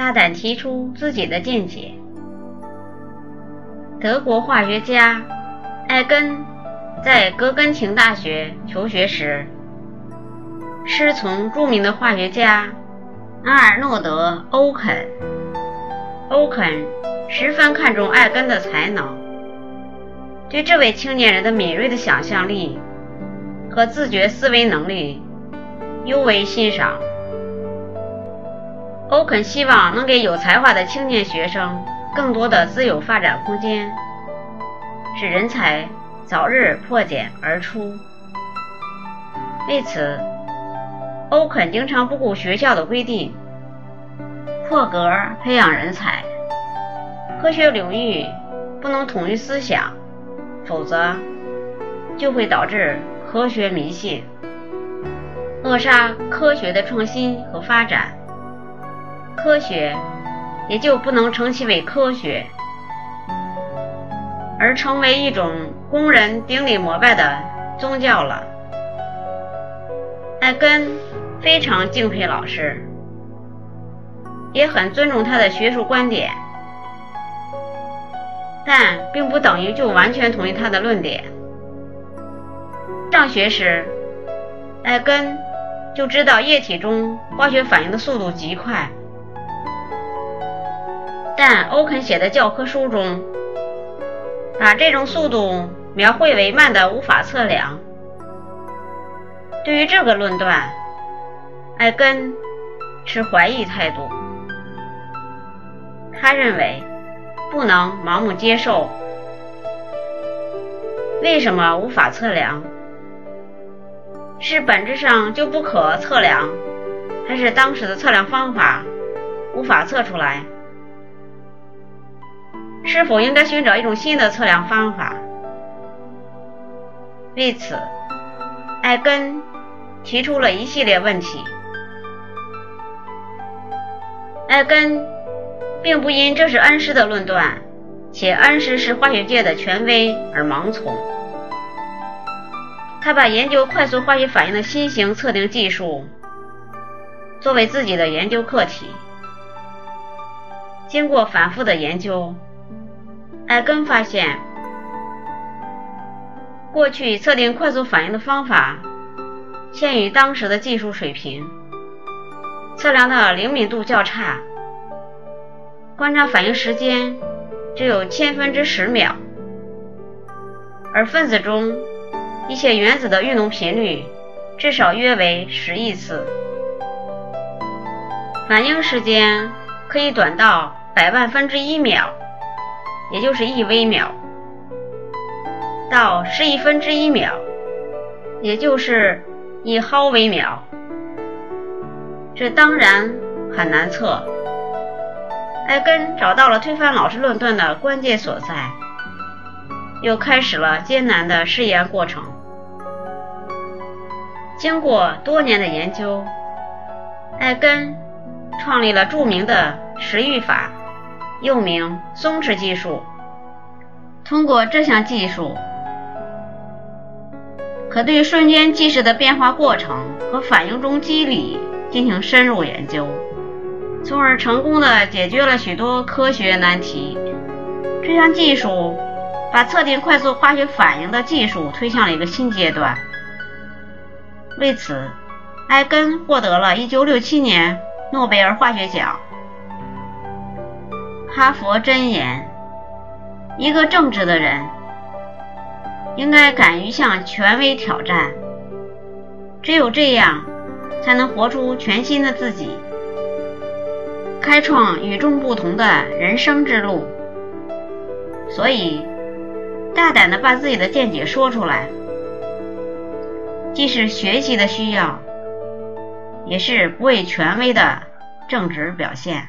大胆提出自己的见解。德国化学家艾根在格根廷大学求学时，师从著名的化学家阿尔诺德·欧肯。欧肯十分看重艾根的才能，对这位青年人的敏锐的想象力和自觉思维能力尤为欣赏。欧肯希望能给有才华的青年学生更多的自由发展空间，使人才早日破茧而出。为此，欧肯经常不顾学校的规定，破格培养人才。科学领域不能统一思想，否则就会导致科学迷信，扼杀科学的创新和发展。科学也就不能称其为科学，而成为一种供人顶礼膜拜的宗教了。艾根非常敬佩老师，也很尊重他的学术观点，但并不等于就完全同意他的论点。上学时，艾根就知道液体中化学反应的速度极快。但欧肯写的教科书中，把这种速度描绘为慢的无法测量。对于这个论断，艾根持怀疑态度。他认为不能盲目接受。为什么无法测量？是本质上就不可测量，还是当时的测量方法无法测出来？是否应该寻找一种新的测量方法？为此，艾根提出了一系列问题。艾根并不因这是恩师的论断，且恩师是化学界的权威而盲从。他把研究快速化学反应的新型测定技术作为自己的研究课题。经过反复的研究。艾根发现，过去测定快速反应的方法限于当时的技术水平，测量的灵敏度较差，观察反应时间只有千分之十秒，而分子中一些原子的运动频率至少约为十亿次，反应时间可以短到百万分之一秒。也就是一微秒到十亿分之一秒，也就是一毫微秒，这当然很难测。艾根找到了推翻老师论断的关键所在，又开始了艰难的试验过程。经过多年的研究，艾根创立了著名的时域法。又名松弛技术。通过这项技术，可对瞬间即时的变化过程和反应中机理进行深入研究，从而成功的解决了许多科学难题。这项技术把测定快速化学反应的技术推向了一个新阶段。为此，艾根获得了1967年诺贝尔化学奖。哈佛箴言：一个正直的人应该敢于向权威挑战，只有这样，才能活出全新的自己，开创与众不同的人生之路。所以，大胆的把自己的见解说出来，既是学习的需要，也是不畏权威的正直表现。